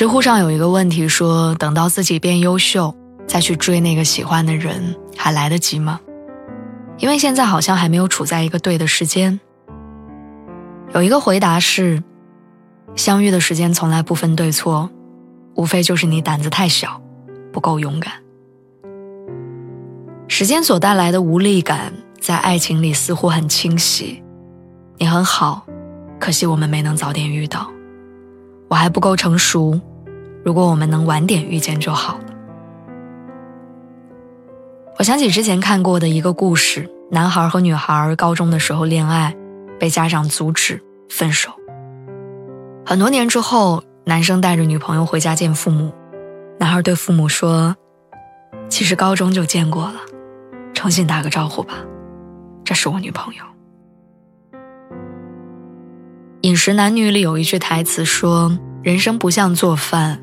知乎上有一个问题说：“等到自己变优秀，再去追那个喜欢的人，还来得及吗？”因为现在好像还没有处在一个对的时间。有一个回答是：“相遇的时间从来不分对错，无非就是你胆子太小，不够勇敢。”时间所带来的无力感，在爱情里似乎很清晰。你很好，可惜我们没能早点遇到。我还不够成熟。如果我们能晚点遇见就好了。我想起之前看过的一个故事：男孩和女孩高中的时候恋爱，被家长阻止分手。很多年之后，男生带着女朋友回家见父母，男孩对父母说：“其实高中就见过了，重新打个招呼吧，这是我女朋友。”《饮食男女》里有一句台词说：“人生不像做饭。”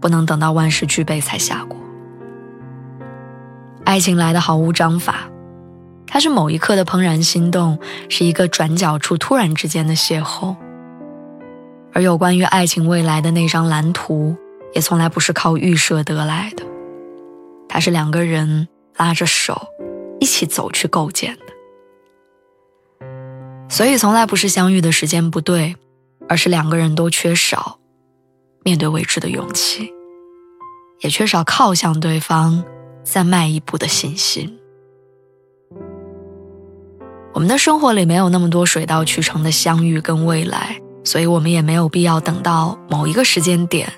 不能等到万事俱备才下锅。爱情来的毫无章法，它是某一刻的怦然心动，是一个转角处突然之间的邂逅。而有关于爱情未来的那张蓝图，也从来不是靠预设得来的，它是两个人拉着手一起走去构建的。所以，从来不是相遇的时间不对，而是两个人都缺少。面对未知的勇气，也缺少靠向对方再迈一步的信心。我们的生活里没有那么多水到渠成的相遇跟未来，所以我们也没有必要等到某一个时间点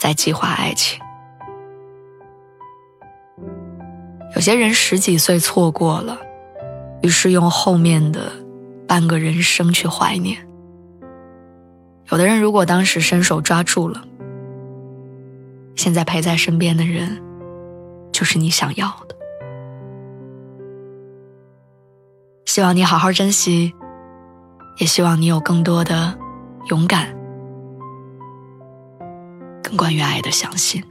再计划爱情。有些人十几岁错过了，于是用后面的半个人生去怀念。有的人如果当时伸手抓住了，现在陪在身边的人，就是你想要的。希望你好好珍惜，也希望你有更多的勇敢，更关于爱的相信。